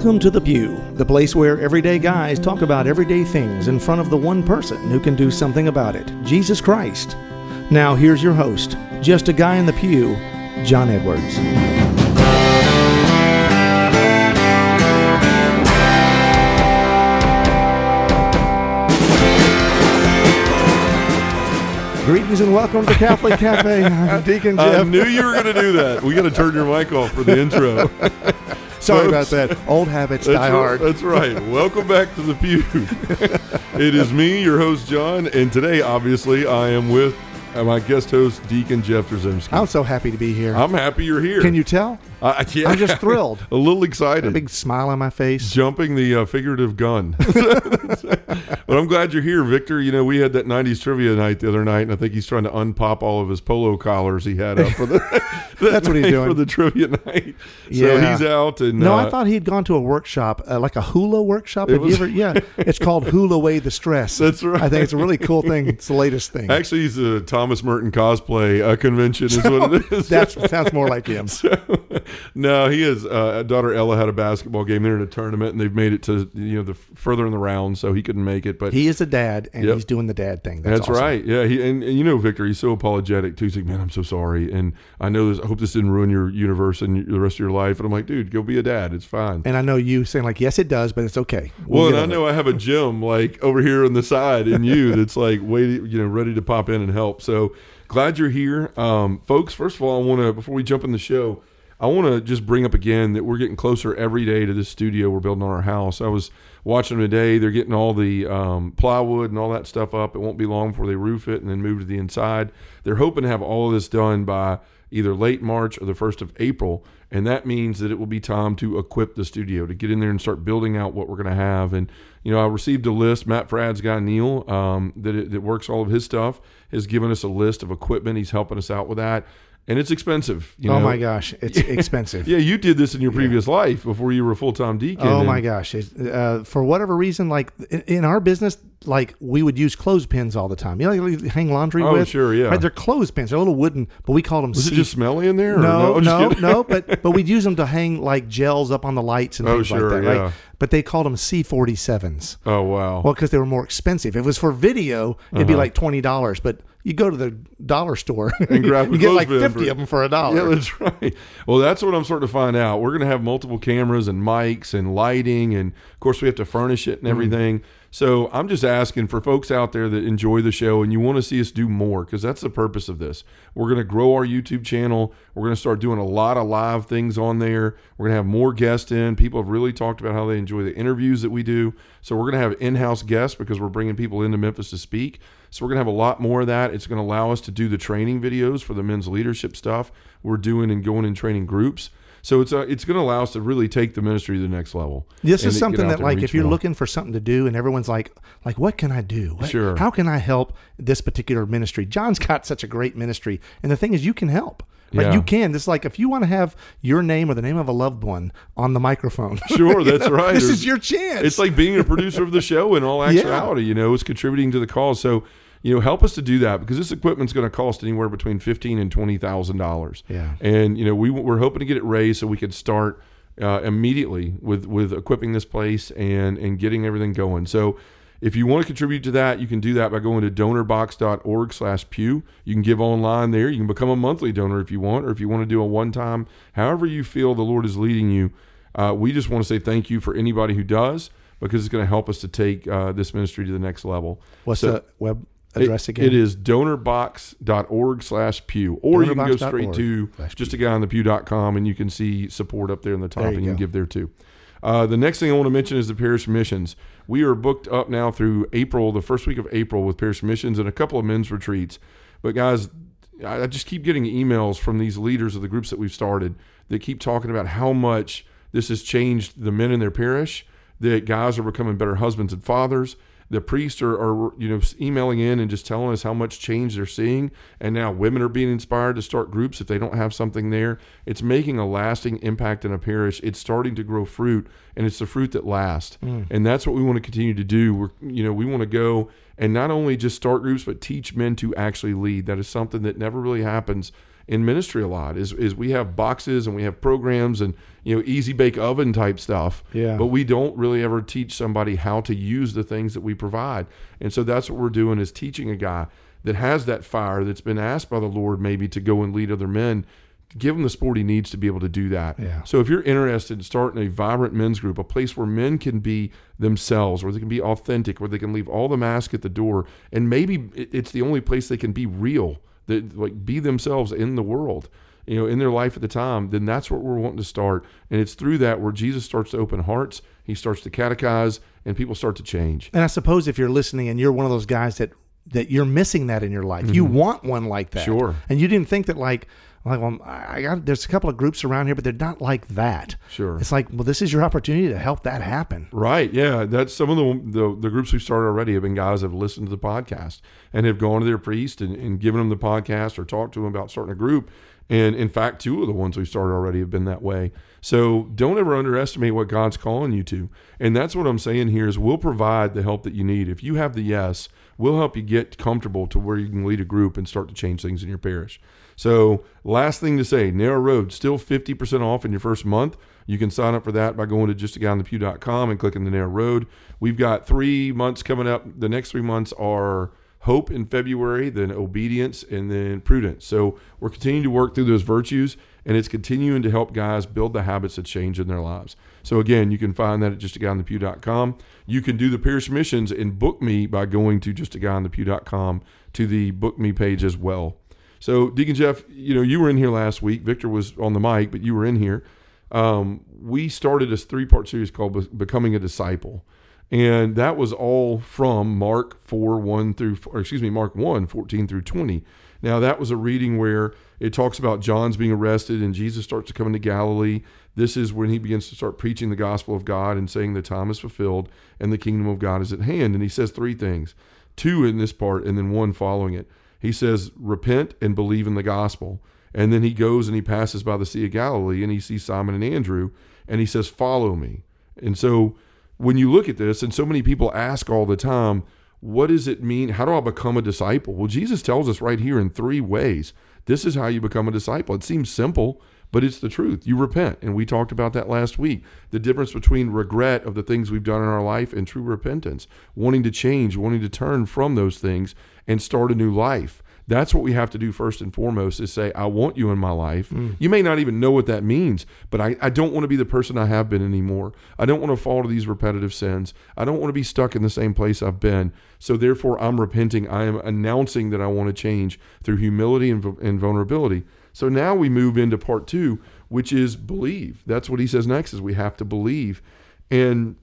Welcome to The Pew, the place where everyday guys talk about everyday things in front of the one person who can do something about it Jesus Christ. Now, here's your host, just a guy in the pew, John Edwards. Greetings and welcome to Catholic Cafe. I'm Deacon I knew you were going to do that. We got to turn your mic off for the intro. Sorry about that. Old habits That's die right, hard. That's right. Welcome back to the pew. it is me, your host John, and today, obviously, I am with my guest host Deacon Jeff. I'm so happy to be here. I'm happy you're here. Can you tell? I, yeah. I'm just thrilled. a little excited. A big smile on my face. Jumping the uh, figurative gun. but I'm glad you're here, Victor. You know, we had that 90s trivia night the other night, and I think he's trying to unpop all of his polo collars he had up for the That's what he's doing. for the trivia night. So Yeah. he's out and No, uh, I thought he'd gone to a workshop, uh, like a hula workshop. Have was- you ever? Yeah, it's called Hula Away the Stress. That's right. I think it's a really cool thing. It's the latest thing. Actually, he's a Thomas Merton cosplay uh, convention, is what it is. That sounds more like him. No, he is. Uh, daughter Ella had a basketball game. They're in a tournament, and they've made it to you know the further in the round, so he couldn't make it. But He is a dad, and Yep. he's doing the dad thing. That's, that's awesome. right. Yeah, he and, and you know Victor, he's so apologetic too. He's like, man, I'm so sorry, and I know this. I hope this didn't ruin your universe and the rest of your life. And I'm like, dude, go be a dad. It's fine. And I know you saying like, yes, it does, but it's okay. Well, and I know I have a gym like over here on the side in you that's like waiting, you know, ready to pop in and help. So glad you're here, um, folks. First of all, I want to before we jump in the show, I want to just bring up again that we're getting closer every day to this studio we're building on our house. I was watching them today; they're getting all the um, plywood and all that stuff up. It won't be long before they roof it and then move to the inside. They're hoping to have all of this done by either late March or the first of April. And that means that it will be time to equip the studio to get in there and start building out what we're going to have. And you know, I received a list. Matt Fradd's guy Neil, um, that that works all of his stuff, has given us a list of equipment. He's helping us out with that, and it's expensive. You oh know? my gosh, it's expensive. Yeah, you did this in your previous life before you were a full time deacon. Oh my gosh! Uh, for whatever reason, like in, in our business, like we would use clothespins all the time. You know, like hang laundry Oh, with. sure, yeah. Right, they're clothespins. They're little wooden, but we called them. Was it just smelly in there? or no, no, no. But but we'd use them to hang like gels up on the lights and Oh, things sure, like that. yeah. Right? But they called them C forty sevens. Oh wow. Well, because they were more expensive. If it was for video, it'd be like twenty dollars. But you go to the dollar store. And grab you get like fifty for- of them for a dollar. Yeah, that's right. Well, that's what I'm starting to find out. We're going to have multiple cameras and mics and lighting, and of course, we have to furnish it and Mm-hmm. So I'm just asking for folks out there that enjoy the show and you want to see us do more because that's the purpose of this. We're going to grow our YouTube channel. We're going to start doing a lot of live things on there. We're going to have more guests in. People have really talked about how they enjoy the interviews that we do. So we're going to have in-house guests because we're bringing people into Memphis to speak. So we're going to have a lot more of that. It's going to allow us to do the training videos for the men's leadership stuff we're doing and going and training groups. So it's uh, it's going to allow us to really take the ministry to the next level. This is something that, like, if you're more. looking for something to do, and everyone's like, like, what can I do? What- Sure. How can I help this particular ministry? John's got such a great ministry, and the thing is, you can help. Like Yeah. you can. This like if you want to have your name or the name of a loved one on the microphone. Sure, that's right. This There's- is your chance. It's like being a producer of the show in all actuality. You know, it's contributing to the cause. So, you know, help us to do that because this equipment's going to cost anywhere between fifteen and twenty thousand dollars. Yeah. and you know, we we're hoping to get it raised so we could start uh, immediately with with equipping this place and and getting everything going. So. If you want to contribute to that, you can do that by going to donorbox.org slash pew. You can give online there. You can become a monthly donor if you want, or if you want to do a one time, however you feel the Lord is leading you. Uh, we just want to say thank you for anybody who does because it's going to help us to take uh, this ministry to the next level. What's So the web it- address again? It is donorbox.org slash pew. Or you can go straight to just a guy on the pew.com and you can see support up there in the top you and you can give there too. Uh, the next thing I want to mention is the parish missions. We are booked up now through April, the first week of April, with parish missions and a couple of men's retreats. But guys, I I just keep getting emails from these leaders of the groups that we've started that keep talking about how much this has changed the men in their parish. That guys are becoming better husbands and fathers. The priests are, are, you know, emailing in and just telling us how much change they're seeing. And now women are being inspired to start groups if they don't have something there. It's making a lasting impact in a parish. It's starting to grow fruit, and it's the fruit that lasts. Mm. And that's what we want to continue to do. We're, you know, we want to go and not only just start groups, but teach men to actually lead. That is something that never really happens in ministry a lot is is we have boxes and we have programs and you know easy bake oven type stuff Yeah. but we don't really ever teach somebody how to use the things that we provide and so that's what we're doing is teaching a guy that has that fire that's been asked by the lord maybe to go and lead other men give him the sport he needs to be able to do that Yeah. so if you're interested in starting a vibrant men's group a place where men can be themselves where they can be authentic where they can leave all the mask at the door and maybe it's the only place they can be real that like be themselves in the world you know in their life at the time then that's what we're wanting to start and it's through that where jesus starts to open hearts he starts to catechize and people start to change And I suppose if you're listening and you're one of those guys that that you're missing that in your life, you want one like that. Mm-hmm. Sure. And you didn't think that like like well, I I got there's a couple of groups around here, but they're not like that. Sure. It's like well, this is your opportunity to help that happen. Right. Yeah. That's some of the, the the groups we've started already have been guys that have listened to the podcast and have gone to their priest and, and given them the podcast or talked to them about starting a group. And in fact, two of the ones we've started already have been that way. So don't ever underestimate what God's calling you to. And that's what I'm saying here is we'll provide the help that you need. If you have the yes, we'll help you get comfortable to where you can lead a group and start to change things in your parish. So last thing to say, Narrow Road, still 50% off in your first month. You can sign up for that by going to justaguyonthepew.com and clicking the Narrow Road. We've got three months coming up. The next three months are hope in February, then obedience, and then prudence. So we're continuing to work through those virtues, and it's continuing to help guys build the habits that change in their lives. So again, you can find that at justaguyonthepew.com. You can do the parish missions and book me by going to justaguyonthepew.com to the book me page as well. So Deacon Jeff, you know, you were in here last week. Victor was on the mic, but you were in here. Um, we started this three-part series called Be- Becoming a Disciple. And that was all from Mark 4, 1 through, or excuse me, Mark 1, 14 through 20. Now, that was a reading where it talks about John's being arrested and Jesus starts to come into Galilee. This is when he begins to start preaching the gospel of God and saying the time is fulfilled and the kingdom of God is at hand. And he says three things two in this part and then one following it. He says, Repent and believe in the gospel. And then he goes and he passes by the Sea of Galilee and he sees Simon and Andrew and he says, Follow me. And so when you look at this, and so many people ask all the time, what does it mean? How do I become a disciple? Well, Jesus tells us right here in three ways. This is how you become a disciple. It seems simple, but it's the truth. You repent. And we talked about that last week. The difference between regret of the things we've done in our life and true repentance, wanting to change, wanting to turn from those things and start a new life. That's what we have to do first and foremost is say, I want you in my life. Mm. You may not even know what that means, but I, I don't want to be the person I have been anymore. I don't want to fall to these repetitive sins. I don't want to be stuck in the same place I've been. So therefore, I'm repenting. I am announcing that I want to change through humility and, and vulnerability. So now we move into part two, which is believe. That's what he says next is we have to believe. And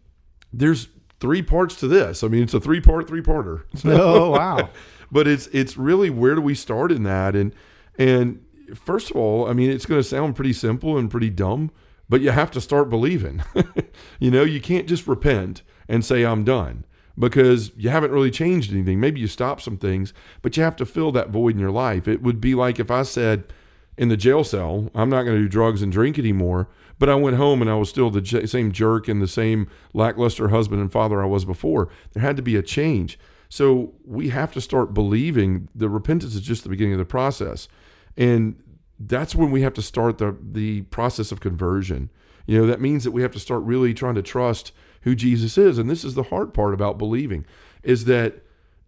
there's three parts to this. I mean, it's a three part, three parter. Oh wow. but it's it's really where do we start in that and and first of all i mean it's going to sound pretty simple and pretty dumb but you have to start believing you know you can't just repent and say i'm done because you haven't really changed anything maybe you stop some things but you have to fill that void in your life it would be like if i said in the jail cell i'm not going to do drugs and drink anymore but i went home and i was still the j- same jerk and the same lackluster husband and father i was before there had to be a change so we have to start believing the repentance is just the beginning of the process. And that's when we have to start the the process of conversion. You know, that means that we have to start really trying to trust who Jesus is. And this is the hard part about believing is that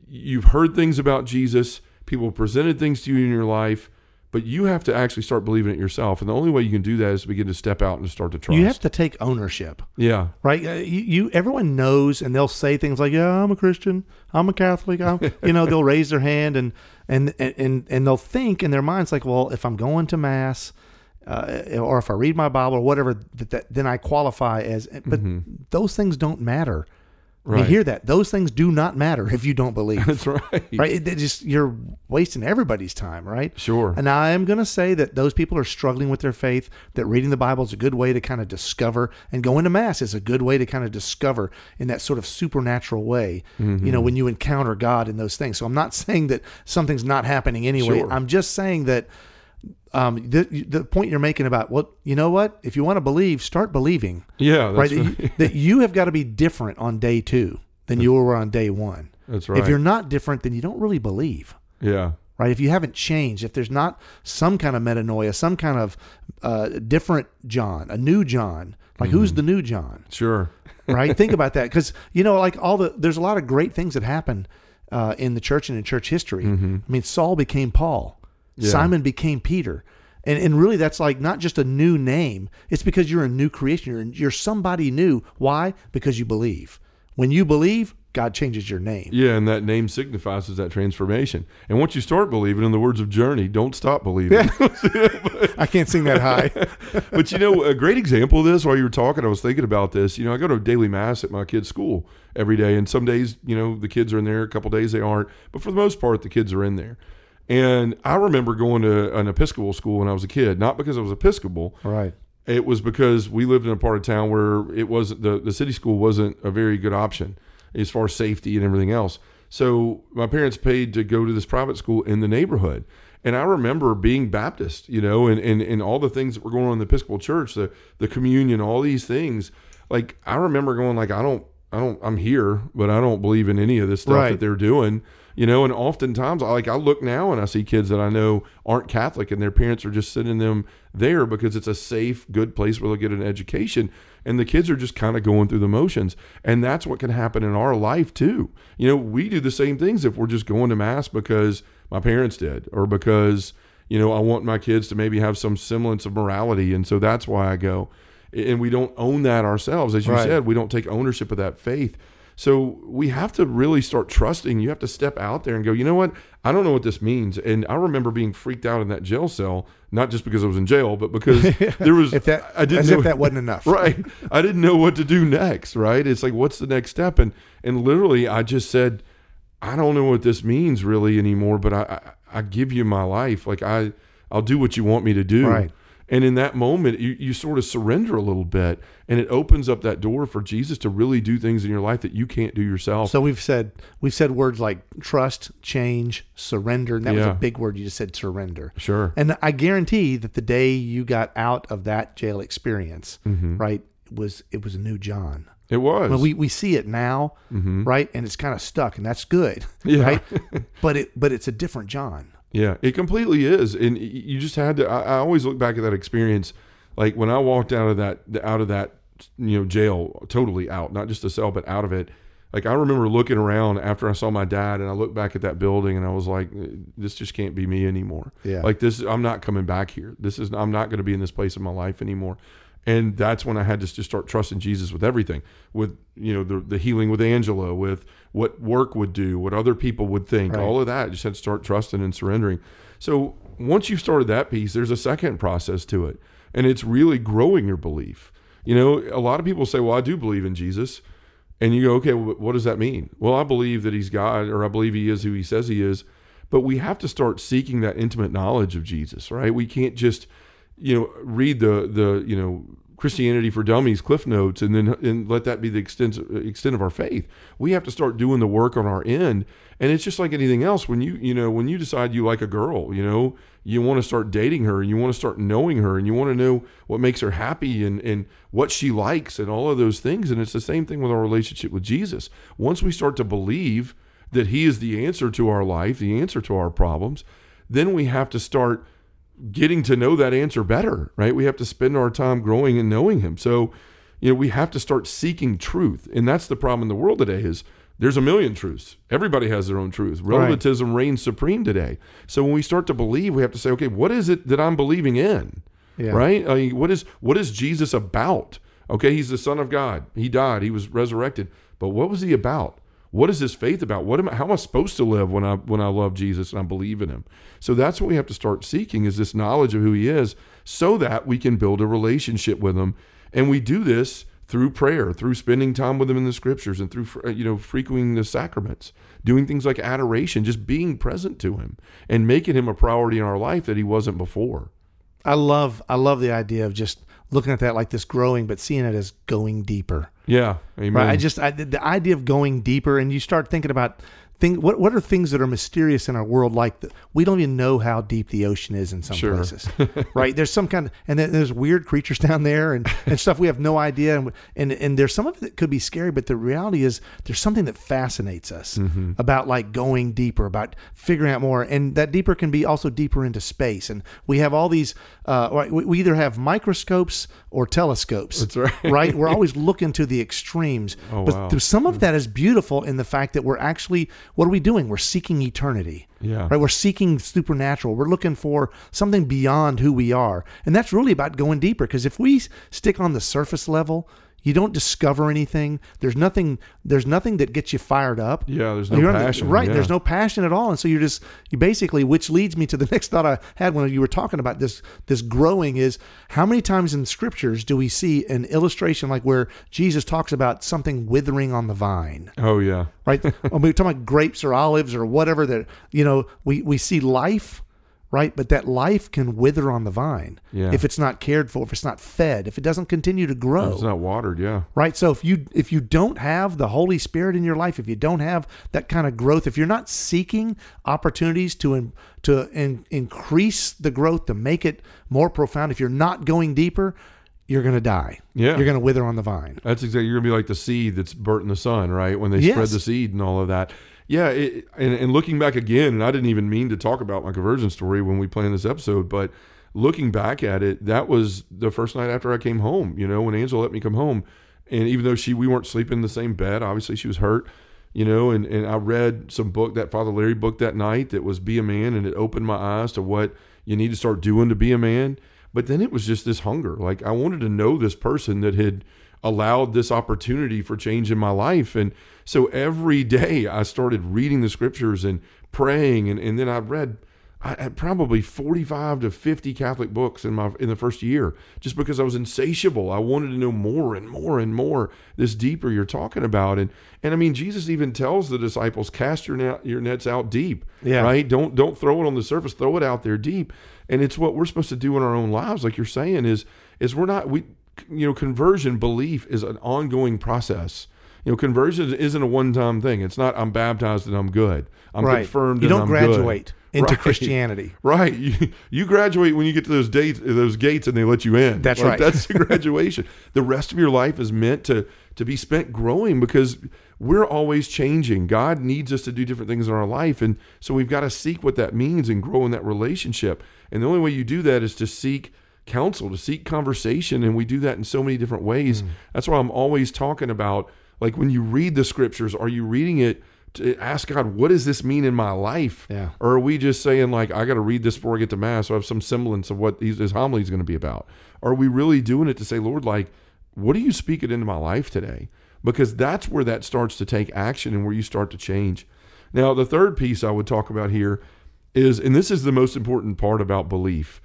you've heard things about Jesus, people presented things to you in your life, but you have to actually start believing it yourself. And the only way you can do that is to begin to step out and start to trust. You have to take ownership. yeah. right? Uh, You, you, everyone knows, and they'll say things like, "Yeah, I'm a Christian. I'm a Catholic." I'm, you know, they'll raise their hand and and and and they'll think in their minds like, "Well, if I'm going to mass, uh, or if I read my Bible or whatever, that, that then I qualify as." But those things don't matter. Mean, hear that? Those things do not matter if you don't believe. That's right. right? It, it just you're wasting everybody's time, right? Sure. And I am going to say that those people are struggling with their faith. That reading the Bible is a good way to kind of discover, and going to mass is a good way to kind of discover in that sort of supernatural way. Mm-hmm. You know, when you encounter God in those things. So I'm not saying that something's not happening anyway. Sure. I'm just saying that. Um, the the point you're making about well, you know what? If you want to believe, start believing. yeah. right? That, right. you, that you have got to be different on day two than you were on day one. That's right. If you're not different, then you don't really believe. yeah. right? If you haven't changed, if there's not some kind of metanoia, some kind of uh, different John, a new John, like who's the new John, Sure. right? Think about that because you know, like all the there's a lot of great things that happen uh, in the church and in church history. I mean, Saul became Paul, Yeah. Simon became Peter. And, and really, that's like not just a new name. It's because you're a new creation. You're, you're somebody new. Why? Because you believe. When you believe, God changes your name. Yeah, and that name signifies that transformation. And once you start believing, in the words of Journey, don't stop believing. I can't sing that high. but you know, a great example of this while you were talking, I was thinking about this. You know, I go to daily mass at my kids' school every day, and some days, you know, the kids are in there, a couple days they aren't, but for the most part, the kids are in there. And I remember going to an Episcopal school when I was a kid, not because I was Episcopal, right. it was because we lived in a part of town where it wasn't the, the city school wasn't a very good option as far as safety and everything else. So my parents paid to go to this private school in the neighborhood. And I remember being Baptist, you know, and, and, and all the things that were going on in the Episcopal church, the the communion, all these things. Like I remember going like I don't I don't I'm here, but I don't believe in any of this stuff Right. that they're doing. You know, and oftentimes I like I look now and I see kids that I know aren't Catholic and their parents are just sending them there because it's a safe, good place where they'll get an education. And the kids are just kind of going through the motions. And that's what can happen in our life too. You know, we do the same things if we're just going to mass because my parents did or because, you know, I want my kids to maybe have some semblance of morality. And so that's why I go. And we don't own that ourselves. As you Right. said, we don't take ownership of that faith. So we have to really start trusting. You have to step out there and go, you know what? I don't know what this means. And I remember being freaked out in that jail cell, not just because I was in jail, but because there was If that, I didn't as know if that wasn't enough. right. I didn't know what to do next, right? It's like what's the next step? And and literally I just said, I don't know what this means really anymore, but I I, I give you my life. Like I I'll do what you want me to do. Right. And in that moment, you, you sort of surrender a little bit, and it opens up that door for Jesus to really do things in your life that you can't do yourself. So we've said we've said words like trust, change, surrender, and that was a big word. You just said surrender. sure. And I guarantee that the day you got out of that jail experience, mm-hmm. right, was it was a new John. It was. Well, we, we see it now, mm-hmm. right, and it's kind of stuck, and that's good, Yeah. right? but it but it's a different John. Yeah, it completely is, and you just had to. I, I always look back at that experience, like when I walked out of that out of that you know jail, totally out, not just a cell, but out of it. Like I remember looking around after I saw my dad, and I looked back at that building, and I was like, "This just can't be me anymore." Yeah. Like this, I'm not coming back here. This is I'm not going to be in this place in my life anymore. And that's when I had to just start trusting Jesus with everything, with you know the the healing with Angela, with what work would do, what other people would think, Right. all of that. Just had to start trusting and surrendering. So once you've started that piece, there's a second process to it, and it's really growing your belief. You know, a lot of people say, "Well, I do believe in Jesus," and you go, "Okay, well, what does that mean?" Well, I believe that He's God, or I believe He is who He says He is. But we have to start seeking that intimate knowledge of Jesus, right? We can't just, you know, read the the you know Christianity for Dummies Cliff Notes and then and let that be the extent extent of our faith. We have to start doing the work on our end, and it's just like anything else. When you you know when you decide you like a girl, you know you want to start dating her and you want to start knowing her and you want to know what makes her happy and and what she likes and all of those things. And it's the same thing with our relationship with Jesus. Once we start to believe that He is the answer to our life, the answer to our problems, then we have to start getting to know that answer better, right? We have to spend our time growing and knowing him. So, you know, we have to start seeking truth. And that's the problem in the world today is there's a million truths. Everybody has their own truth. Relativism reigns supreme today. So when we start to believe, we have to say, okay, what is it that I'm believing in? Yeah. Right? I mean, what is what is Jesus about? Okay, he's the Son of God. He died. He was resurrected. But what was he about? What is his faith about? What am I, how am I supposed to live when I when I love Jesus and I believe in him? So that's what we have to start seeking is this knowledge of who he is, so that we can build a relationship with him. And we do this through prayer, through spending time with him in the scriptures, and through you know frequenting the sacraments, doing things like adoration, just being present to him, and making him a priority in our life that he wasn't before. I love I love the idea of just looking at that like this growing, but seeing it as going deeper. Yeah, amen. Right. I just I, the- the idea of going deeper, and you start thinking about thing what what are things that are mysterious in our world like the, we don't even know how deep the ocean is in some Sure. places right there's some kind of and then there's weird creatures down there and, and stuff we have no idea and, and and there's some of it that could be scary but the reality is there's something that fascinates us Mm-hmm. about like going deeper about figuring out more and that deeper can be also deeper into space and we have all these uh we, we either have microscopes or telescopes That's right. right we're always looking to the extremes Oh, but wow. some of that is beautiful in the fact that we're actually what are we doing? We're seeking eternity. Yeah. right? We're seeking supernatural. We're looking for something beyond who we are. And that's really about going deeper because if we stick on the surface level you don't discover anything there's nothing there's nothing that gets you fired up Yeah, there's no You're on the- passion, right yeah. there's no passion at all and so you're just you basically which leads me to the next thought i had when you were talking about this this growing is how many times in scriptures do we see an illustration like where jesus talks about something withering on the vine Oh yeah. right? when we're talking about grapes or olives or whatever that you know, we we see life, right? But that life can wither on the vine Yeah. if it's not cared for, if it's not fed, if it doesn't continue to grow. It's not watered. Yeah. Right. So if you if you don't have the Holy Spirit in your life, if you don't have that kind of growth, if you're not seeking opportunities to in, to in, increase the growth, to make it more profound, if you're not going deeper, you're going to die. Yeah. You're going to wither on the vine. That's exactly. You're gonna be like the seed that's burnt in the sun, right? When they spread the seed and all of that. Yeah, it, and, and looking back again, and I didn't even mean to talk about my conversion story when we planned this episode, but looking back at it, that was the first night after I came home. You know, when Angela let me come home, and even though she we weren't sleeping in the same bed, obviously she was hurt. You know, and, and I read some book that Father Larry book that night that was Be a Man, and it opened my eyes to what you need to start doing to be a man. But then it was just this hunger. Like I wanted to know this person that had allowed this opportunity for change in my life. And so every day I started reading the scriptures and praying. And, and then I read I had probably 45 to 50 Catholic books in my in the first year just because I was insatiable. I wanted to know more and more and more this deeper you're talking about. And and I mean Jesus even tells the disciples cast your net, your nets out deep. Yeah. Right? Don't don't throw it on the surface, throw it out there deep. And it's what we're supposed to do in our own lives like you're saying is is we're not we you know conversion belief is an ongoing process. You know, conversion isn't a one-time thing. It's not I'm baptized and I'm good. I'm right. confirmed. You don't I'm good." graduate into Right. Christianity. Right. You, you graduate when you get to those dates, those gates, and they let you in. That's Like, right. That's the graduation. the rest of your life is meant to to be spent growing because we're always changing. God needs us to do different things in our life, and so we've got to seek what that means and grow in that relationship. And the only way you do that is to seek counsel, to seek conversation, and we do that in so many different ways. Mm. That's why I'm always talking about like when you read the scriptures, are you reading it? To ask God, what does this mean in my life? Yeah. Or are we just saying like I got to read this before I get to mass, so I have some semblance of what these, his homily is going to be about? Are we really doing it to say, Lord, like, what do you speak it into my life today? Because that's where that starts to take action and where you start to change. Now, the third piece I would talk about here is, and this is the most important part about belief,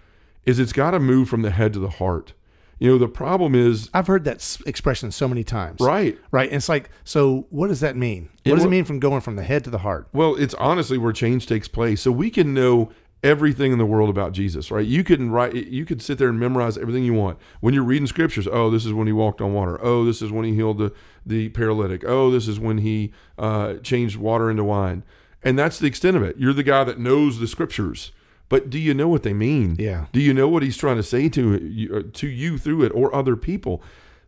is it's got to move from the head to the heart. You know, the problem is I've heard that expression so many times. right. Right. And it's like, so what does that mean? It What does it mean from going from the head to the heart? Well, it's honestly where change takes place. So we can know everything in the world about Jesus, right? You can write you could sit there and memorize everything you want. When you're reading scriptures, oh, this is when he walked on water. Oh, this is when he healed the the paralytic. Oh, this is when he uh, changed water into wine. And that's the extent of it. You're the guy that knows the scriptures. But do you know what they mean? Yeah. Do you know what he's trying to say to you, uh, to you through it or other people?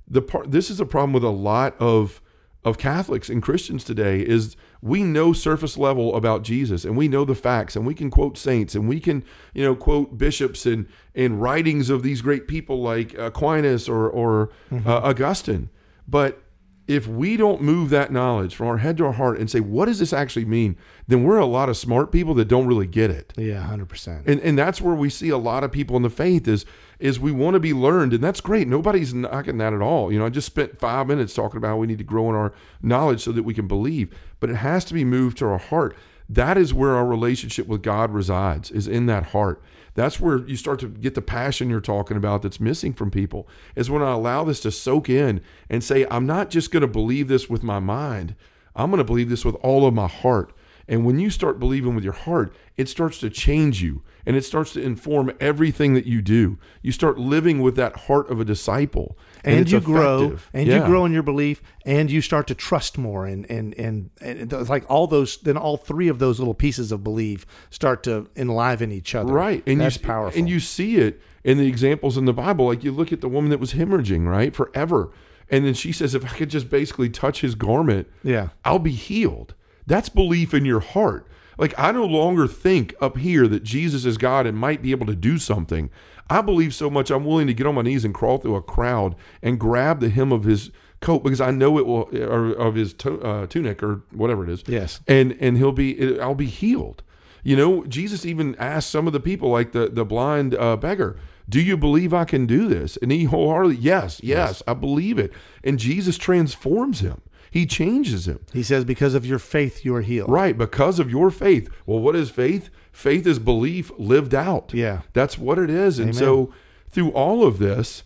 The part this is a problem with a lot of of Catholics and Christians today is we know surface level about Jesus and we know the facts and we can quote saints and we can you know quote bishops and and writings of these great people like Aquinas or or uh, Augustine, but if we don't move that knowledge from our head to our heart and say what does this actually mean, then we're a lot of smart people that don't really get it. Yeah, hundred percent. and and that's where we see a lot of people in the faith is is we want to be learned and that's great. Nobody's knocking that at all. You know i just spent five minutes talking about how we need to grow in our knowledge so that we can believe but it has to be moved to our heart. That is where our relationship with god resides is in that heart. That's where you start to get the passion you're talking about that's missing from people is when i allow this to soak in and say i'm not just going to believe this with my mind. I'm going to believe this with all of my heart And when you start believing with your heart, it starts to change you and it starts to inform everything that you do. You start living with that heart of a disciple. and, it's you grow and Yeah. you grow in your belief and you start to trust more and and and, and it's like all those then all three of those little pieces of belief start to enliven each other Right. And that's you, powerful And you see it in the examples in the Bible. Like you look at the woman that was hemorrhaging, right? Forever. And then she says, if I could just basically touch his garment, yeah I'll be healed. That's belief in your heart. Like I no longer think up here that Jesus is God and might be able to do something. I believe so much I'm willing to get on my knees and crawl through a crowd and grab the hem of his coat because I know it will or of his to, uh, tunic or whatever it is. Yes. And and he'll be I'll be healed. You know, Jesus even asked some of the people like the the blind uh, beggar, "Do you believe I can do this?" And he wholeheartedly, "Yes, yes, I believe it." And Jesus transforms him. He changes him. he says because of your faith you are healed Right, because of your faith. Well, what is faith? Faith is belief lived out. Yeah. That's what it is. And so through all of this,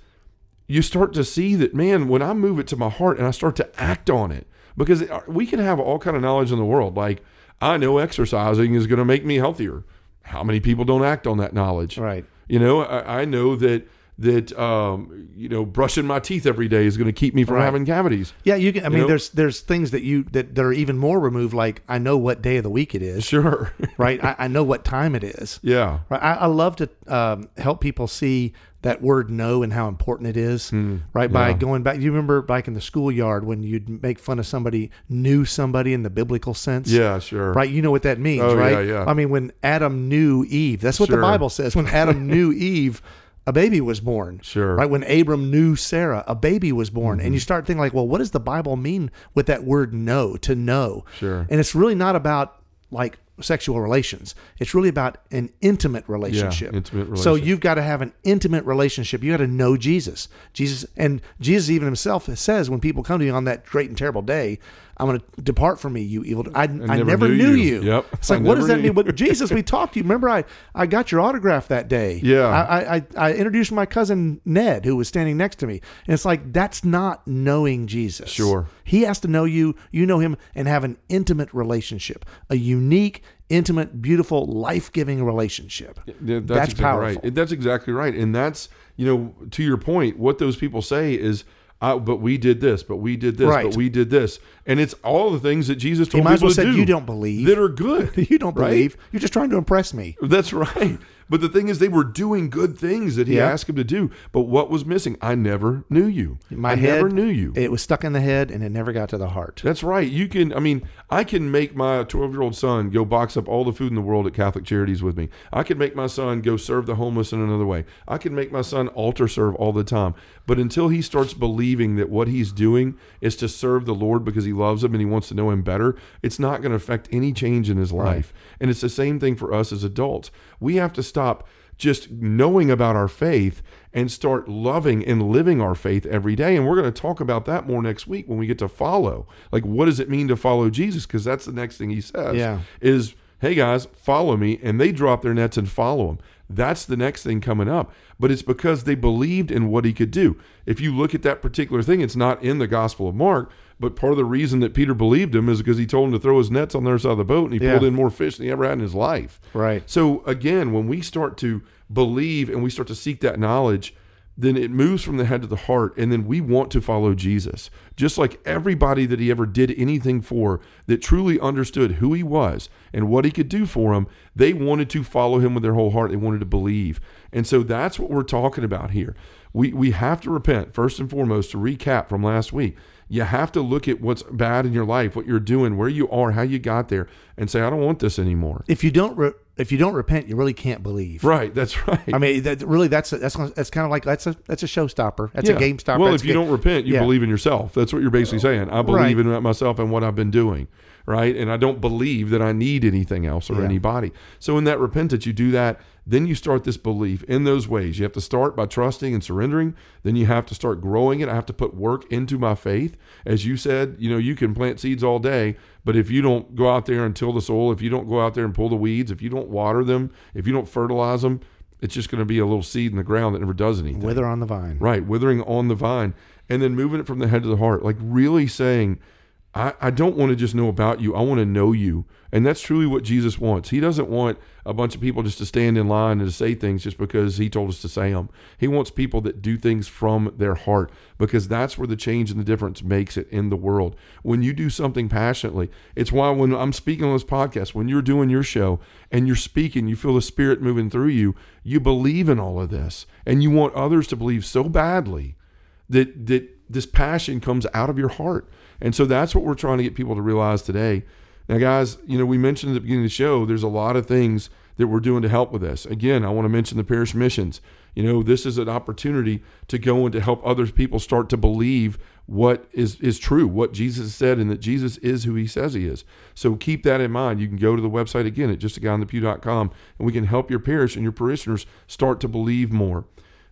you start to see that man, when I move it to my heart and I start to act on it, because uh, we can have all kind of knowledge in the world like I know exercising is going to make me healthier. How many people don't act on that knowledge? Right. You know, I, I know that that um, you know brushing my teeth every day is going to keep me from Right. having cavities. yeah you can i mean know? there's there's things that you that, that are even more removed like i know what day of the week it is Sure. right I, I know what time it is yeah. Right. I, I love to um, help people see that word "no" and how important it is. right. By yeah. going back, you remember back in the schoolyard when you'd make fun of somebody, knew somebody in the biblical sense. Yeah, sure. Right. You know what that means, Oh, right? yeah, yeah. I mean, when Adam knew Eve, that's what Sure. the Bible says. When Adam knew Eve, a baby was born. Sure. Mm-hmm. Right. When Abram knew Sarah, a baby was born. And you start thinking like, well, what does the Bible mean with that word "know"? To know. Sure. And it's really not about like sexual relations. It's really about an intimate relationship. intimate So you've got to have an intimate relationship. You got to know Jesus. Jesus and Jesus even himself says when people come to you on that great and terrible day, I'm going to depart from me, you evil. I, I, never, never knew, knew you. you. Yep. It's I like, what does that mean? But Jesus, we talked to you. Remember, I, I got your autograph that day. Yeah. I, I, I introduced my cousin Ned, who was standing next to me. And it's like, that's not knowing Jesus. Sure. He has to know you, you know him, and have an intimate relationship, a unique, intimate, beautiful, life giving relationship. Yeah, that's, That's exactly powerful. right. That's exactly right. And that's, you know, to your point, what those people say is, uh, but we did this, but we did this, Right. but we did this. And it's all the things that Jesus He told might people well to said, do You don't believe. that are good. you don't right? believe. You're just trying to impress me. That's right. But the thing is, they were doing good things that he Yeah. asked him to do. But what was missing? I never knew you. My I head, never knew you. It was stuck in the head and it never got to the heart. That's right. You can, I mean, I can make my 12 year old son go box up all the food in the world at Catholic Charities with me. I can make my son go serve the homeless in another way. I can make my son altar serve all the time. But until he starts believing that what he's doing is to serve the Lord because he loves him and he wants to know him better, it's not going to affect any change in his life. And it's the same thing for us as adults. We have to stop just knowing about our faith and start loving and living our faith every day. And we're going to talk about that more next week when we get to follow. Like, what does it mean to follow Jesus? Because that's the next thing he says. Yeah. Is, hey guys, follow me. And they drop their nets and follow him. That's the next thing coming up. But it's because they believed in what he could do. If you look at that particular thing, it's not in the Gospel of Mark. But part of the reason that Peter believed him is because he told him to throw his nets on the other side of the boat and he Yeah. pulled in more fish than he ever had in his life. Right. So again, when we start to believe and we start to seek that knowledge, then it moves from the head to the heart, and then we want to follow Jesus. Just like everybody that he ever did anything for that truly understood who he was and what he could do for them, they wanted to follow him with their whole heart. They wanted to believe. And so that's what we're talking about here. We, we have to repent, first and foremost, to recap from last week. You have to look at what's bad in your life, what you're doing, where you are, how you got there, and say, I don't want this anymore. If you don't re- if you don't repent, you really can't believe. Right, that's right. I mean, that really that's a, that's that's kind of like that's a that's a showstopper. That's Yeah. a game stopper. Well, That's if you a- don't repent, you Yeah. believe in yourself. That's what you're basically saying. I believe Right. in myself and what I've been doing, right? And I don't believe that I need anything else or Yeah. anybody. So in that repentance, you do that. Then you start this belief in those ways. You have to start by trusting and surrendering. Then you have to start growing it. I have to put work into my faith. As you said, you know, you can plant seeds all day, but if you don't go out there and till the soil, if you don't go out there and pull the weeds, if you don't water them, if you don't fertilize them, it's just going to be a little seed in the ground that never does anything. wither on the vine. Right, withering on the vine, and then moving it from the head to the heart, like really saying, I, I don't want to just know about you. I want to know you. And that's truly what Jesus wants. He doesn't want a bunch of people just to stand in line and to say things just because he told us to say them. He wants people that do things from their heart because that's where the change and the difference makes it in the world. When you do something passionately, it's why when I'm speaking on this podcast, when you're doing your show and you're speaking, you feel the spirit moving through you, you believe in all of this and you want others to believe so badly that that this passion comes out of your heart. And so that's what we're trying to get people to realize today. Now, guys, you know, we mentioned at the beginning of the show, there's a lot of things that we're doing to help with this. Again, I want to mention the parish missions. You know, this is an opportunity to go and to help other people start to believe what is, is true, what Jesus said, and that Jesus is who he says he is. So keep that in mind. You can go to the website again at justaguyonthepew.com and we can help your parish and your parishioners start to believe more.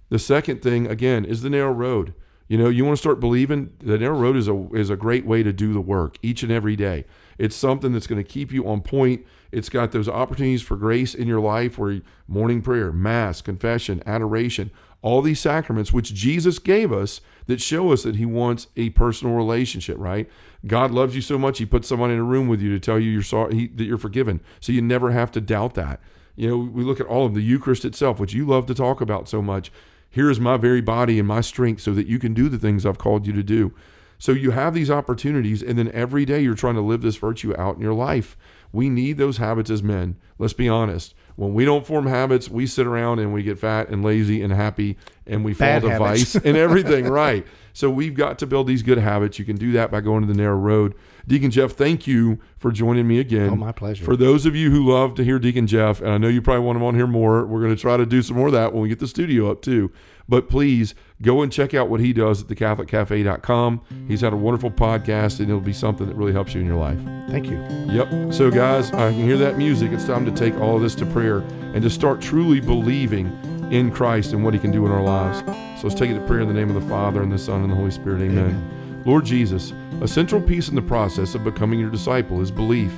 The second thing, again, is the narrow road. You know, you want to start believing the narrow road is a is a great way to do the work each and every day. It's something that's going to keep you on point. It's got those opportunities for grace in your life where morning prayer, mass, confession, adoration, all these sacraments which Jesus gave us that show us that he wants a personal relationship, right? God loves you so much he put someone in a room with you to tell you you're sorry he, that you're forgiven. So you never have to doubt that. You know, we look at all of the Eucharist itself, which you love to talk about so much. Here is my very body and my strength so that you can do the things I've called you to do. So you have these opportunities, and then every day you're trying to live this virtue out in your life. We need those habits as men. Let's be honest. When we don't form habits, we sit around and we get fat and lazy and happy and we fall to habits. vice and everything, right? So we've got to build these good habits. You can do that by going to the narrow road. Deacon Jeff, thank you for joining me again. Oh, my pleasure. For those of you who love to hear Deacon Jeff, and I know you probably want him on here more, we're going to try to do some more of that when we get the studio up too. But please go and check out what he does at thecatholiccafe.com. He's had a wonderful podcast, and it'll be something that really helps you in your life. Thank you. Yep. So, guys, I can hear that music. It's time to take all of this to prayer and to start truly believing in Christ and what He can do in our lives. So, let's take it to prayer in the name of the Father, and the Son, and the Holy Spirit. Amen. Lord Jesus, a central piece in the process of becoming your disciple is belief.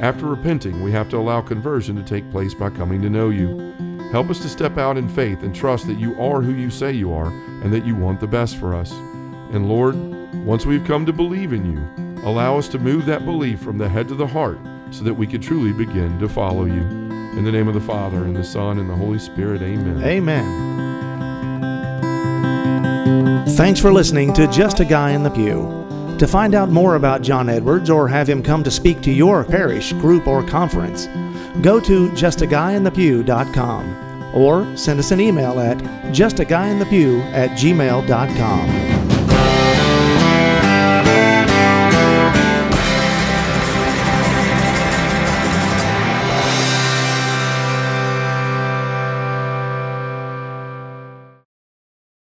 After repenting, we have to allow conversion to take place by coming to know you. Help us to step out in faith and trust that you are who you say you are and that you want the best for us. And Lord, once we've come to believe in you, allow us to move that belief from the head to the heart so that we can truly begin to follow you. In the name of the Father, and the Son, and the Holy Spirit, amen. Amen. Thanks for listening to Just a Guy in the Pew. To find out more about John Edwards or have him come to speak to your parish, group, or conference, go to justaguyinthepew.com or send us an email at justaguyinthepew at gmail.com.